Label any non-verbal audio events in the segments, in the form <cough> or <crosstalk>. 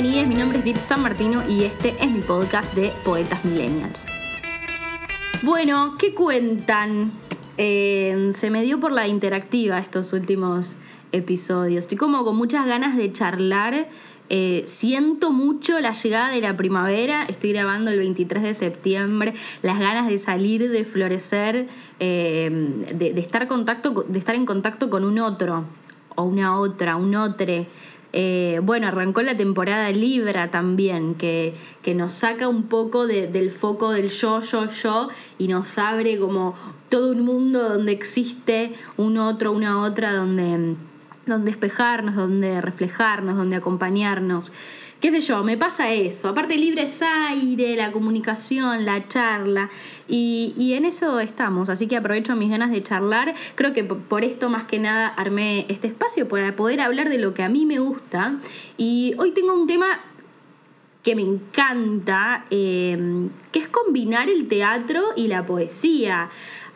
Bienvenidos, mi nombre es Vic San Martino y este es mi podcast de Poetas Millennials. Bueno, ¿qué cuentan? Eh, se me dio por la interactiva estos últimos episodios. Estoy como con muchas ganas de charlar. Eh, siento mucho la llegada de la primavera. Estoy grabando el 23 de septiembre. Las ganas de salir, de florecer, eh, de, estar contacto, de estar en contacto con un otro o una otra, un otro. Eh, bueno, arrancó la temporada Libra también, que, que nos saca un poco del foco del yo, yo, yo y nos abre como todo un mundo donde existe un otro, una otra, donde, donde espejarnos, donde reflejarnos, donde acompañarnos qué sé yo, me pasa eso. Aparte libre es aire, la comunicación, la charla. Y, en eso estamos. Así que aprovecho mis ganas de charlar. Creo que por esto más que nada armé este espacio para poder hablar de lo que a mí me gusta. Y hoy tengo un tema que me encanta, eh, que es combinar el teatro y la poesía.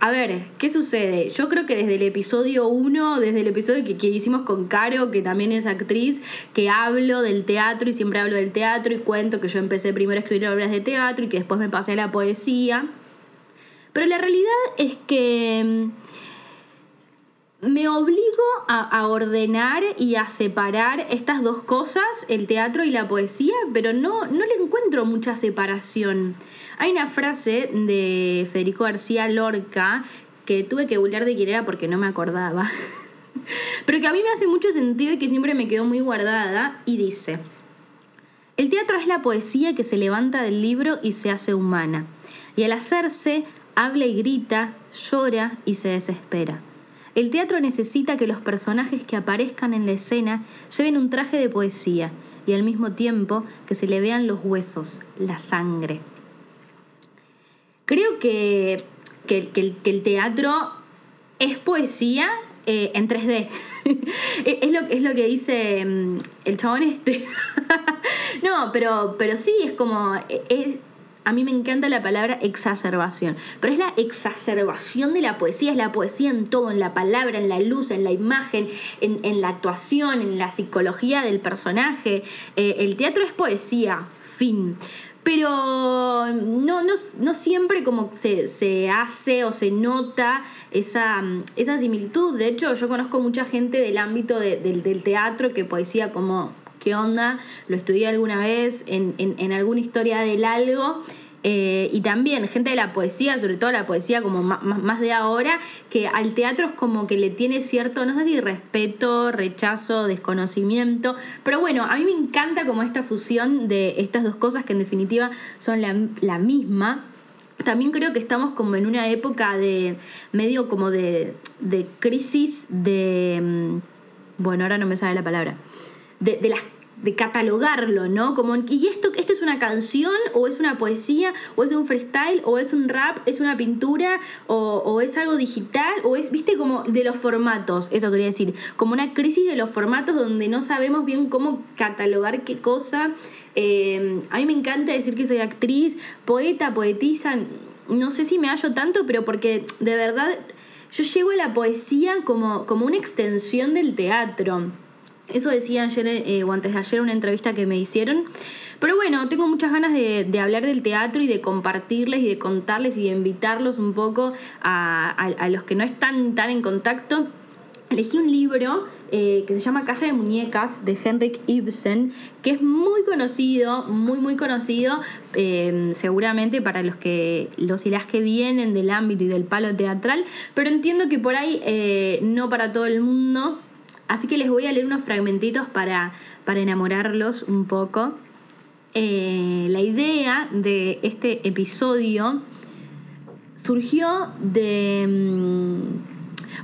A ver, ¿qué sucede? Yo creo que desde el episodio 1, desde el episodio que, hicimos con Caro, que también es actriz, que hablo del teatro y siempre hablo del teatro y cuento que yo empecé primero a escribir obras de teatro y que después me pasé a la poesía. Pero la realidad es que me obligo a, ordenar y a separar estas dos cosas, el teatro y la poesía, pero no, no le encuentro mucha separación. Hay una frase de Federico García Lorca que tuve que burlar de quién era porque no me acordaba, <laughs> pero que a mí me hace mucho sentido y que siempre me quedó muy guardada, y dice, el teatro es la poesía que se levanta del libro y se hace humana, y al hacerse habla y grita, llora y se desespera. El teatro necesita que los personajes que aparezcan en la escena lleven un traje de poesía y al mismo tiempo que se le vean los huesos, la sangre. Creo que, el, teatro es poesía eh, en 3D. <laughs> es, lo, es lo que dice mm, el chabón este. <laughs> no, pero, pero sí, es como... Es, a mí me encanta la palabra exacerbación, pero es la exacerbación de la poesía, es la poesía en todo, en la palabra, en la luz, en la imagen, en, la actuación, en la psicología del personaje. Eh, el teatro es poesía, fin. Pero no, no, siempre como se, hace o se nota esa, esa similitud. De hecho, yo conozco mucha gente del ámbito del teatro que poesía como qué onda, lo estudié alguna vez en, en, alguna historia del algo. Eh, y también gente de la poesía, sobre todo la poesía como más, de ahora, que al teatro es como que le tiene cierto, no sé si respeto, rechazo, desconocimiento, pero bueno, a mí me encanta como esta fusión de estas dos cosas que en definitiva son la, la misma. También creo que estamos como en una época de medio como de, de crisis de... Mm, bueno, ahora no me sale la palabra de, de las de catalogarlo, ¿no? Como, ¿y esto, esto es una canción o es una poesía o es un freestyle o es un rap, es una pintura o, es algo digital o es, viste, como de los formatos, eso quería decir, como una crisis de los formatos donde no sabemos bien cómo catalogar qué cosa. Eh, a mí me encanta decir que soy actriz, poeta, poetisa, no sé si me hallo tanto, pero porque de verdad yo llego a la poesía como, como una extensión del teatro. Eso decía ayer eh, o antes de ayer una entrevista que me hicieron. Pero bueno, tengo muchas ganas de, hablar del teatro y de compartirles y de contarles y de invitarlos un poco a, los que no están tan en contacto. Elegí un libro eh, que se llama Casa de Muñecas de Henrik Ibsen, que es muy conocido, muy muy conocido, eh, seguramente para los que los y que vienen del ámbito y del palo teatral, pero entiendo que por ahí no para todo el mundo. Así que les voy a leer unos fragmentitos para, para enamorarlos un poco. Eh, la idea de este episodio surgió de... Mm,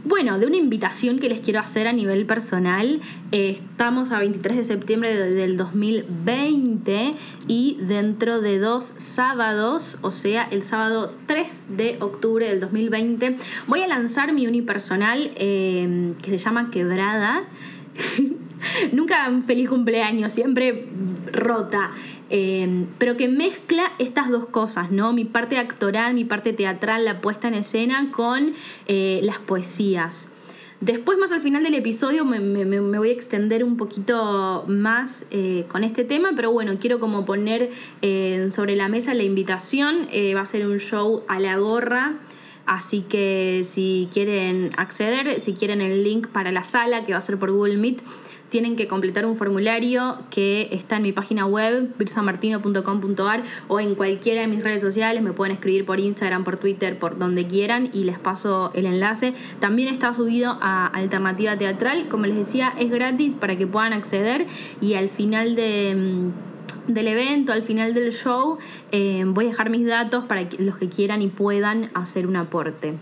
bueno, de una invitación que les quiero hacer a nivel personal. Eh, estamos a 23 de septiembre del 2020 y dentro de dos sábados, o sea, el sábado 3 de octubre del 2020, voy a lanzar mi unipersonal eh, que se llama Quebrada. <laughs> Nunca un feliz cumpleaños, siempre rota. Em, pero que mezcla estas dos cosas, ¿no? Mi parte actoral, mi parte teatral, la puesta en escena con eh, las poesías. Después, más al final del episodio, me, voy a extender un poquito más eh, con este tema, pero bueno, quiero como poner eh, sobre la mesa la invitación. Va a ser un show a la gorra. Así que si quieren acceder, si quieren el link para la sala, que va a ser por Google Meet, tienen que completar un formulario que está en mi página web, birsamartino.com.ar o en cualquiera de mis redes sociales. Me pueden escribir por Instagram, por Twitter, por donde quieran y les paso el enlace. También está subido a Alternativa Teatral. Como les decía, es gratis para que puedan acceder y al final de mm, del evento, al final del show, eh, voy a dejar mis datos para los que quieran y puedan hacer un aporte.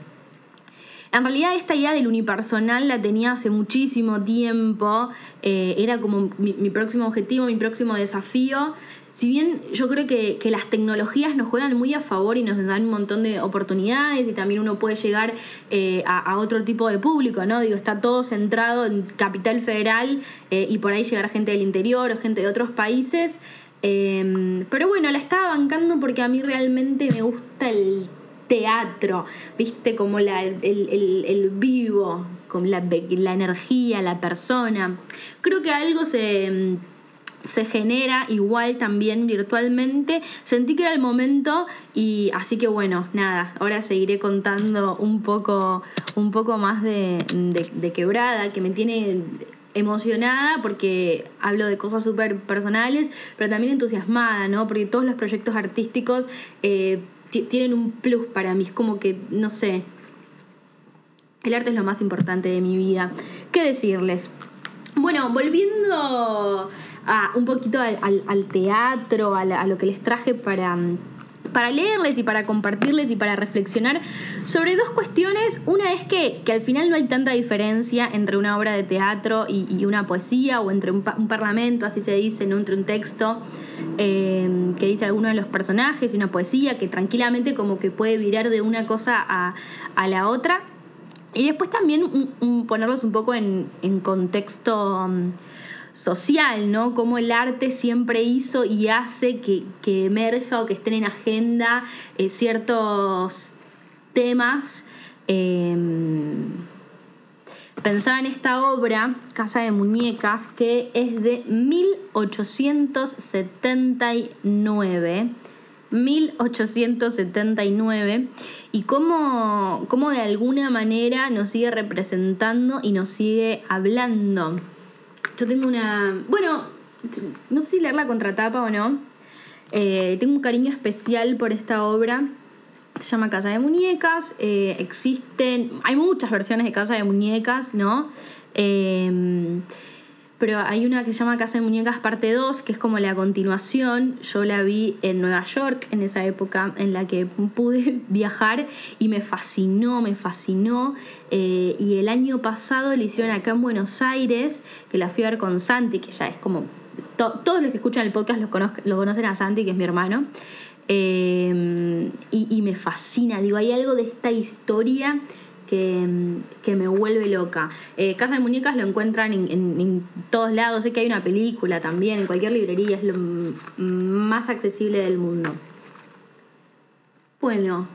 En realidad esta idea del unipersonal la tenía hace muchísimo tiempo, eh, era como mi, próximo objetivo, mi próximo desafío. Si bien yo creo que, las tecnologías nos juegan muy a favor y nos dan un montón de oportunidades y también uno puede llegar eh, a, otro tipo de público, ¿no? Digo, está todo centrado en Capital Federal eh, y por ahí llegar gente del interior o gente de otros países. pero bueno, la estaba bancando porque a mí realmente me gusta el teatro, viste, como la, el, vivo, con la, la, energía, la persona. Creo que algo se, se genera igual también virtualmente. Sentí que era el momento y así que bueno, nada, ahora seguiré contando un poco, un poco más de, de quebrada, que me tiene emocionada porque hablo de cosas súper personales, pero también entusiasmada, ¿no? Porque todos los proyectos artísticos eh, tienen un plus para mí. Es como que, no sé, el arte es lo más importante de mi vida. ¿Qué decirles? Bueno, volviendo a un poquito al, teatro, a, a, lo que les traje para para leerles y para compartirles y para reflexionar sobre dos cuestiones. Una es que, al final no hay tanta diferencia entre una obra de teatro y, una poesía o entre un, parlamento, así se dice, ¿no? entre un texto eh, que dice alguno de los personajes y una poesía que tranquilamente como que puede virar de una cosa a, la otra. Y después también ponerlos un poco en, en contexto social, ¿no? Cómo el arte siempre hizo y hace que, emerja o que estén en agenda eh, ciertos temas. Em, pensaba en esta obra, Casa de Muñecas, que es de 1879. 1879 y cómo, cómo de alguna manera nos sigue representando y nos sigue hablando. Yo tengo una. Bueno, no sé si leer la contratapa o no. Eh, tengo un cariño especial por esta obra. Se llama Casa de Muñecas. Eh, existen. Hay muchas versiones de Casa de Muñecas, ¿no? Eh, pero hay una que se llama Casa de Muñecas parte 2, que es como la continuación. Yo la vi en Nueva York en esa época en la que pude <laughs> viajar y me fascinó, me fascinó. Eh, y el año pasado la hicieron acá en Buenos Aires, que la fui a ver con Santi, que ya es como... todos los que escuchan el podcast lo, lo conocen a Santi, que es mi hermano. Eh, y, y me fascina, digo, hay algo de esta historia que, me vuelve loca. Eh, Casa de Muñecas lo encuentran en, todos lados, sé que hay una película también, en cualquier librería, es lo más accesible del mundo. Bueno,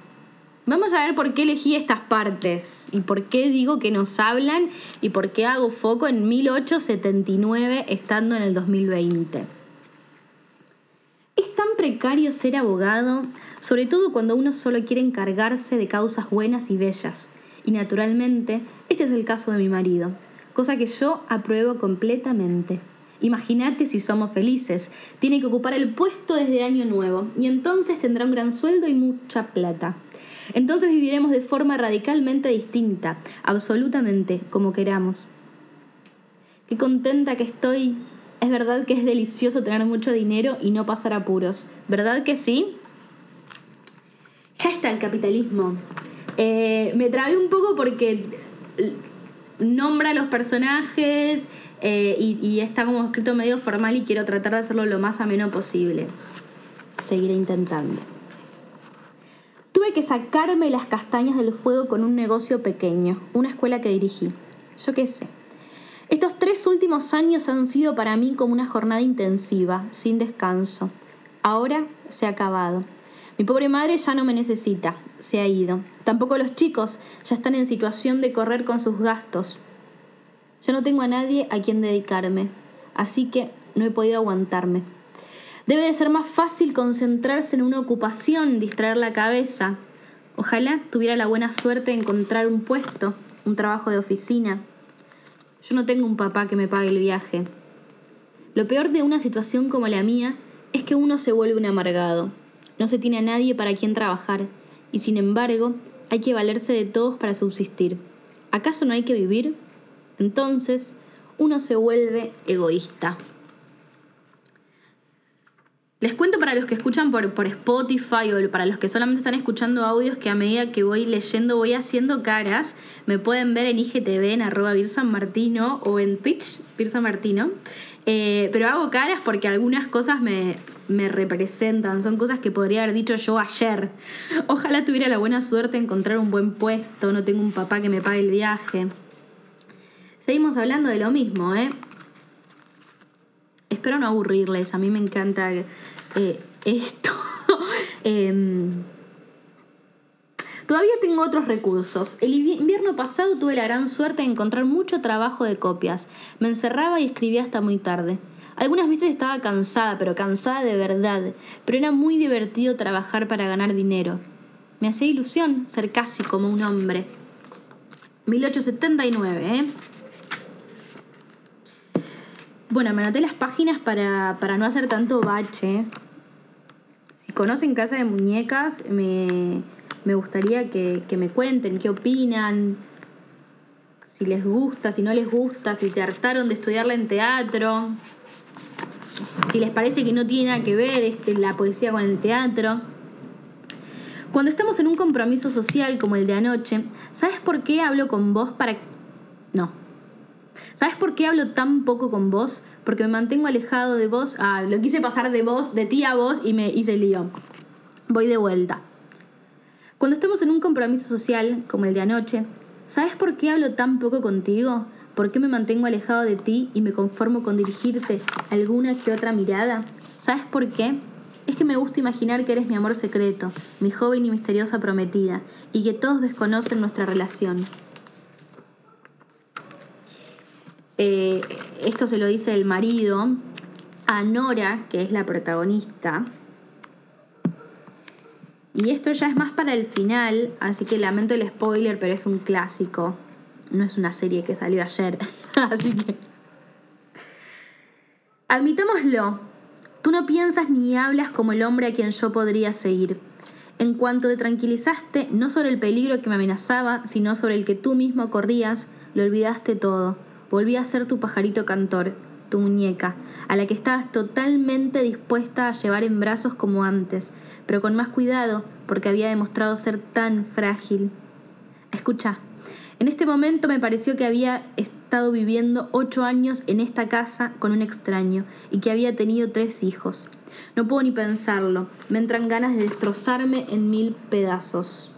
vamos a ver por qué elegí estas partes y por qué digo que nos hablan y por qué hago foco en 1879 estando en el 2020. Es tan precario ser abogado, sobre todo cuando uno solo quiere encargarse de causas buenas y bellas y naturalmente, este es el caso de mi marido, cosa que yo apruebo completamente. Imagínate si somos felices. Tiene que ocupar el puesto desde año nuevo y entonces tendrá un gran sueldo y mucha plata. Entonces viviremos de forma radicalmente distinta, absolutamente como queramos. Qué contenta que estoy. Es verdad que es delicioso tener mucho dinero y no pasar apuros. ¿Verdad que sí? Hashtag capitalismo. Eh, me trabé un poco porque nombra a los personajes eh, y, está como escrito medio formal y quiero tratar de hacerlo lo más ameno posible. Seguiré intentando. Tuve que sacarme las castañas del fuego con un negocio pequeño, una escuela que dirigí. Yo qué sé. Estos tres últimos años han sido para mí como una jornada intensiva, sin descanso. Ahora se ha acabado. Mi pobre madre ya no me necesita, se ha ido. Tampoco los chicos ya están en situación de correr con sus gastos. Ya no tengo a nadie a quien dedicarme, así que no he podido aguantarme. Debe de ser más fácil concentrarse en una ocupación, distraer la cabeza. Ojalá tuviera la buena suerte de encontrar un puesto, un trabajo de oficina. Yo no tengo un papá que me pague el viaje. Lo peor de una situación como la mía es que uno se vuelve un amargado. No se tiene a nadie para quien trabajar y sin embargo hay que valerse de todos para subsistir. ¿Acaso no hay que vivir? Entonces uno se vuelve egoísta. Les cuento para los que escuchan por, por, Spotify o para los que solamente están escuchando audios que a medida que voy leyendo voy haciendo caras. Me pueden ver en IGTV en arroba Martino o en Twitch Martino. Eh, pero hago caras porque algunas cosas me, me representan, son cosas que podría haber dicho yo ayer. Ojalá tuviera la buena suerte de encontrar un buen puesto, no tengo un papá que me pague el viaje. Seguimos hablando de lo mismo, ¿eh? Espero no aburrirles, a mí me encanta eh, esto. <laughs> Em, todavía tengo otros recursos. El invierno pasado tuve la gran suerte de encontrar mucho trabajo de copias. Me encerraba y escribía hasta muy tarde. Algunas veces estaba cansada, pero cansada de verdad. Pero era muy divertido trabajar para ganar dinero. Me hacía ilusión ser casi como un hombre. 1879, ¿eh? Bueno, me anoté las páginas para, no hacer tanto bache. Si conocen Casa de Muñecas, me, gustaría que, me cuenten qué opinan, si les gusta, si no les gusta, si se hartaron de estudiarla en teatro, si les parece que no tiene nada que ver este, la poesía con el teatro. Cuando estamos en un compromiso social como el de anoche, ¿sabes por qué hablo con vos para... No, ¿Sabes por qué hablo tan poco con vos? Porque me mantengo alejado de vos. Ah, lo quise pasar de vos, de ti a vos y me hice lío. Voy de vuelta. Cuando estamos en un compromiso social, como el de anoche, ¿sabes por qué hablo tan poco contigo? ¿Por qué me mantengo alejado de ti y me conformo con dirigirte alguna que otra mirada? ¿Sabes por qué? Es que me gusta imaginar que eres mi amor secreto, mi joven y misteriosa prometida, y que todos desconocen nuestra relación. Eh, esto se lo dice el marido a Nora, que es la protagonista. Y esto ya es más para el final, así que lamento el spoiler, pero es un clásico. No es una serie que salió ayer. <laughs> así que... Admitámoslo, tú no piensas ni hablas como el hombre a quien yo podría seguir. En cuanto te tranquilizaste, no sobre el peligro que me amenazaba, sino sobre el que tú mismo corrías, lo olvidaste todo volví a ser tu pajarito cantor, tu muñeca, a la que estabas totalmente dispuesta a llevar en brazos como antes, pero con más cuidado porque había demostrado ser tan frágil. Escucha, en este momento me pareció que había estado viviendo ocho años en esta casa con un extraño y que había tenido tres hijos. No puedo ni pensarlo, me entran ganas de destrozarme en mil pedazos.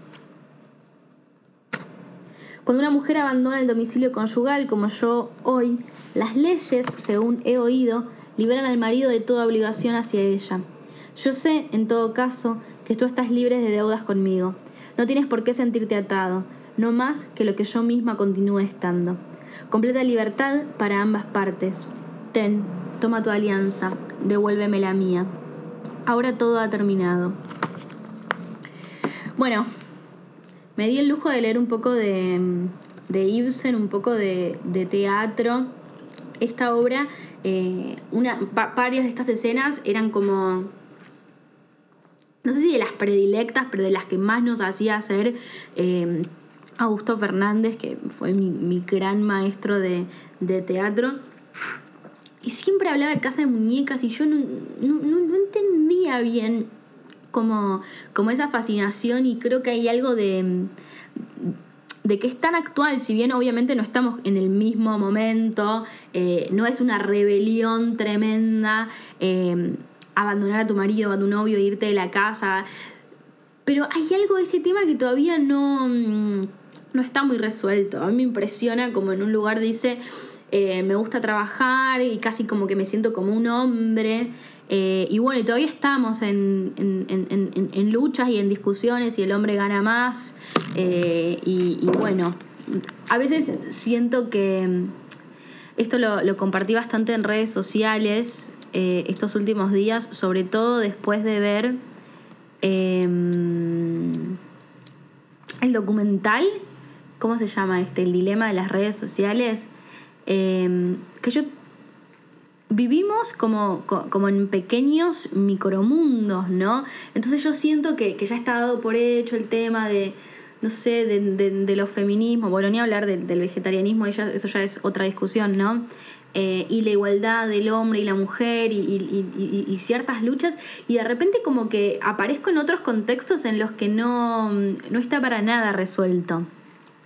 Cuando una mujer abandona el domicilio conyugal, como yo hoy, las leyes, según he oído, liberan al marido de toda obligación hacia ella. Yo sé, en todo caso, que tú estás libre de deudas conmigo. No tienes por qué sentirte atado, no más que lo que yo misma continúe estando. Completa libertad para ambas partes. Ten, toma tu alianza, devuélveme la mía. Ahora todo ha terminado. Bueno, me di el lujo de leer un poco de, de Ibsen, un poco de, teatro. Esta obra, eh, una, varias de estas escenas eran como, no sé si de las predilectas, pero de las que más nos hacía hacer eh, Augusto Fernández, que fue mi, gran maestro de, teatro. Y siempre hablaba de casa de muñecas y yo no, no entendía bien como, como esa fascinación y creo que hay algo de, de que es tan actual, si bien obviamente no estamos en el mismo momento, eh, no es una rebelión tremenda eh, abandonar a tu marido, a tu novio, irte de la casa, pero hay algo de ese tema que todavía no, no está muy resuelto. A mí me impresiona como en un lugar dice, eh, me gusta trabajar y casi como que me siento como un hombre. Eh, y bueno, todavía estamos en, luchas y en discusiones y el hombre gana más. Eh, y, bueno, a veces siento que, esto lo, compartí bastante en redes sociales estos últimos días, sobre todo después de ver em, el documental, ¿cómo se llama este? El dilema de las redes sociales. Em, que yo vivimos como, como en pequeños micromundos, ¿no? Entonces yo siento que, ya está dado por hecho el tema de, no sé, de, los feminismos, bueno, ni hablar del vegetarianismo, eso ya es otra discusión, ¿no? Eh, y la igualdad del hombre y la mujer y, ciertas luchas, y de repente como que aparezco en otros contextos en los que no, no está para nada resuelto.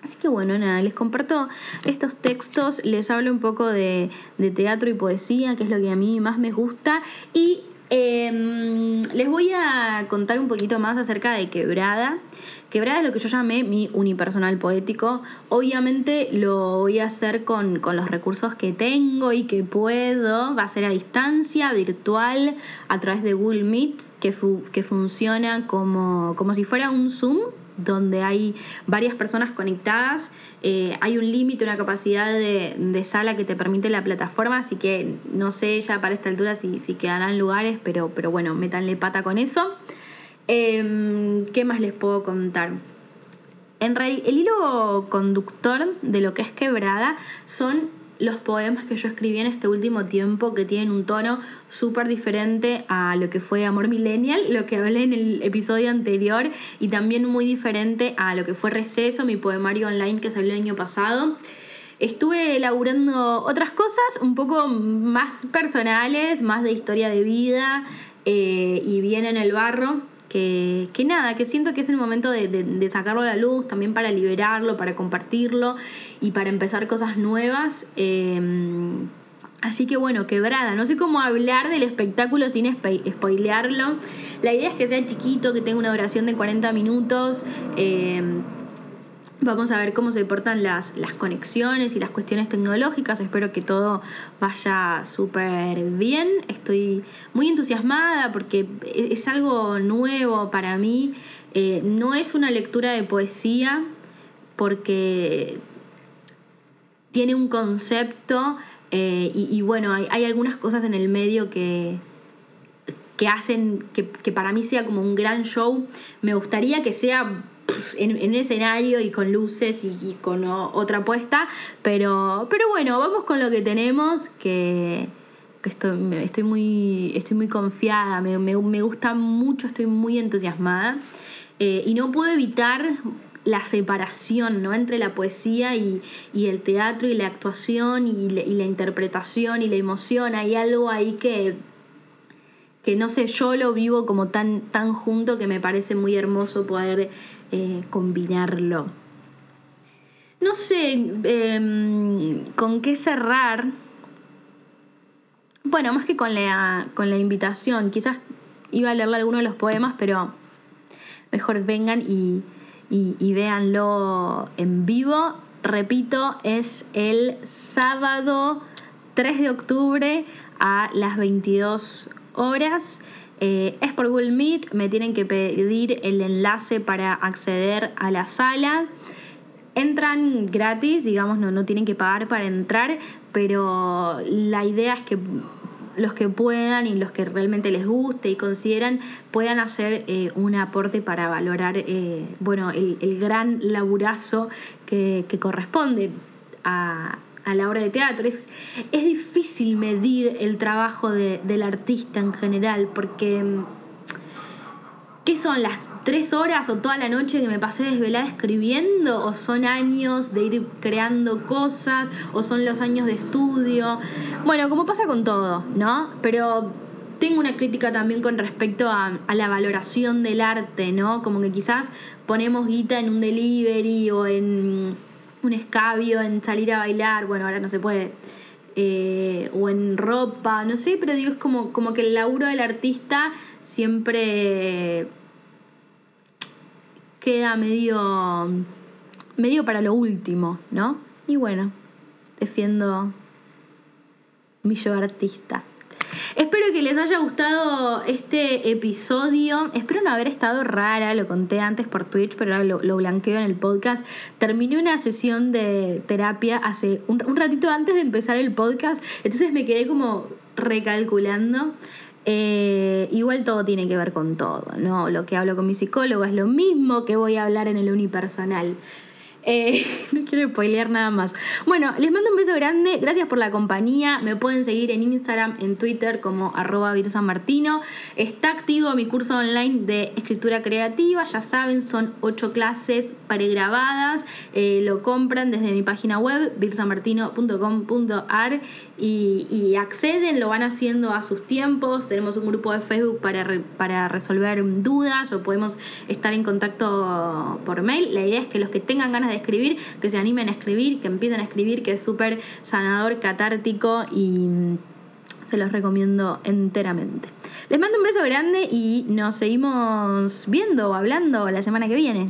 Así que bueno, nada, les comparto estos textos, les hablo un poco de, teatro y poesía, que es lo que a mí más me gusta, y em, les voy a contar un poquito más acerca de Quebrada. Quebrada es lo que yo llamé mi unipersonal poético. Obviamente lo voy a hacer con, los recursos que tengo y que puedo. Va a ser a distancia, virtual, a través de Google Meet, que, que funciona como, como si fuera un Zoom donde hay varias personas conectadas. Eh, hay un límite, una capacidad de, sala que te permite la plataforma, así que no sé ya para esta altura si, si quedarán lugares, pero, pero bueno, métanle pata con eso. Em, ¿Qué más les puedo contar? En realidad, el hilo conductor de lo que es quebrada son los poemas que yo escribí en este último tiempo que tienen un tono súper diferente a lo que fue Amor Millennial, lo que hablé en el episodio anterior, y también muy diferente a lo que fue Receso, mi poemario online que salió el año pasado. Estuve elaborando otras cosas un poco más personales, más de historia de vida eh, y bien en el barro que, nada, que siento que es el momento de, sacarlo a la luz, también para liberarlo, para compartirlo y para empezar cosas nuevas. Em, así que bueno, quebrada. No sé cómo hablar del espectáculo sin spoilearlo. La idea es que sea chiquito, que tenga una duración de 40 minutos. Em, Vamos a ver cómo se portan las, las conexiones y las cuestiones tecnológicas. Espero que todo vaya súper bien. Estoy muy entusiasmada porque es algo nuevo para mí. Eh, no es una lectura de poesía porque tiene un concepto eh, y, bueno, hay, hay, algunas cosas en el medio que, que hacen que, que para mí sea como un gran show. Me gustaría que sea en, en, escenario y con luces y, con otra puesta. Pero, pero bueno, vamos con lo que tenemos, que, estoy, estoy, muy, estoy muy confiada, me, me, gusta mucho, estoy muy entusiasmada. Eh, y no puedo evitar la separación ¿no? entre la poesía y, el teatro y la actuación y y la interpretación y la emoción. Hay algo ahí que que no sé, yo lo vivo como tan, tan junto que me parece muy hermoso poder eh, combinarlo. No sé em, con qué cerrar. Bueno, más que con la, con la invitación. Quizás iba a leerle alguno de los poemas, pero mejor vengan y, y, véanlo en vivo. Repito, es el sábado 3 de octubre a las 22 horas. Eh, es por Google Meet, me tienen que pedir el enlace para acceder a la sala. Entran gratis, digamos, no, no tienen que pagar para entrar, pero la idea es que los que puedan y los que realmente les guste y consideran puedan hacer eh, un aporte para valorar eh, bueno, el, gran laburazo que, que corresponde a, a la obra de teatro. Es, es difícil medir el trabajo del artista en general, porque mm, ¿qué son las tres horas o toda la noche que me pasé desvelada escribiendo? ¿O son años de ir creando cosas? ¿O son los años de estudio? Bueno, como pasa con todo, ¿no? Pero tengo una crítica también con respecto a, a, la valoración del arte, ¿no? Como que quizás ponemos guita en un delivery o en un escabio en salir a bailar, bueno, ahora no se puede, eh, o en ropa, no sé, pero digo, es como, como que el laburo del artista siempre queda medio, medio para lo último, ¿no? Y bueno, defiendo mi yo artista. Espero que les haya gustado este episodio. Espero no haber estado rara, lo conté antes por Twitch, pero ahora lo, lo blanqueo en el podcast. Terminé una sesión de terapia hace un, ratito antes de empezar el podcast, entonces me quedé como recalculando. Eh, igual todo tiene que ver con todo, ¿no? Lo que hablo con mi psicólogo es lo mismo que voy a hablar en el unipersonal. Eh, <laughs> no quiero spoilear nada más. Bueno, les mando un beso grande. Gracias por la compañía. Me pueden seguir en Instagram, en Twitter como arroba. Está activo mi curso online de escritura creativa. Ya saben, son ocho clases pregrabadas. Eh, lo compran desde mi página web, virsamartino.com.ar y, y, acceden, lo van haciendo a sus tiempos. Tenemos un grupo de Facebook para, para resolver dudas o podemos estar en contacto por mail. La idea es que los que tengan ganas de escribir, que se animen a escribir, que empiecen a escribir, que es súper sanador, catártico y se los recomiendo enteramente. Les mando un beso grande y nos seguimos viendo o hablando la semana que viene.